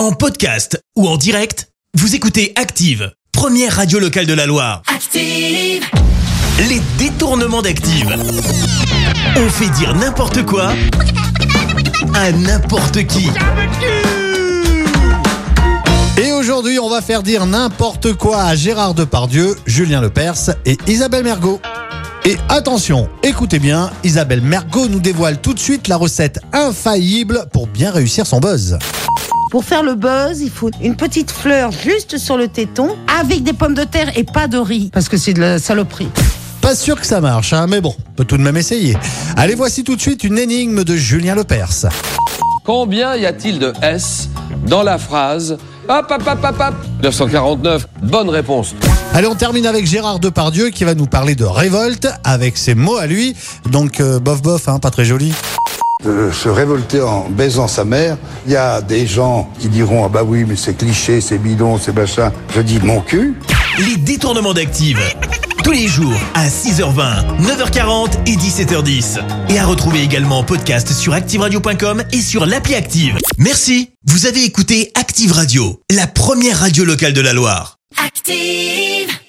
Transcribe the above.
En podcast ou en direct, vous écoutez Active, première radio locale de la Loire. Active. Les détournements d'Active. On fait dire n'importe quoi à n'importe qui. Et aujourd'hui, on va faire dire n'importe quoi à Gérard Depardieu, Julien Lepers et Isabelle Mergot. Et attention, écoutez bien, Isabelle Mergot nous dévoile tout de suite la recette infaillible pour bien réussir son buzz. Pour faire le buzz, il faut une petite fleur juste sur le téton avec des pommes de terre et pas de riz parce que c'est de la saloperie. Pas sûr que ça marche, hein, mais bon, on peut tout de même essayer. Allez, voici tout de suite une énigme de Julien Lepers. Combien y a-t-il de S dans la phrase Hop, hop, hop, hop, hop 949. Bonne réponse. Allez, on termine avec Gérard Depardieu qui va nous parler de révolte avec ses mots à lui. Donc, euh, bof bof, hein, pas très joli. De se révolter en baisant sa mère. Il y a des gens qui diront ah bah oui mais c'est cliché, c'est bidon, c'est machin. Je dis mon cul. Les détournements d'Active. Tous les jours à 6h20, 9h40 et 17h10. Et à retrouver également en podcast sur ActiveRadio.com et sur l'appli Active. Merci. Vous avez écouté Active Radio, la première radio locale de la Loire. Active.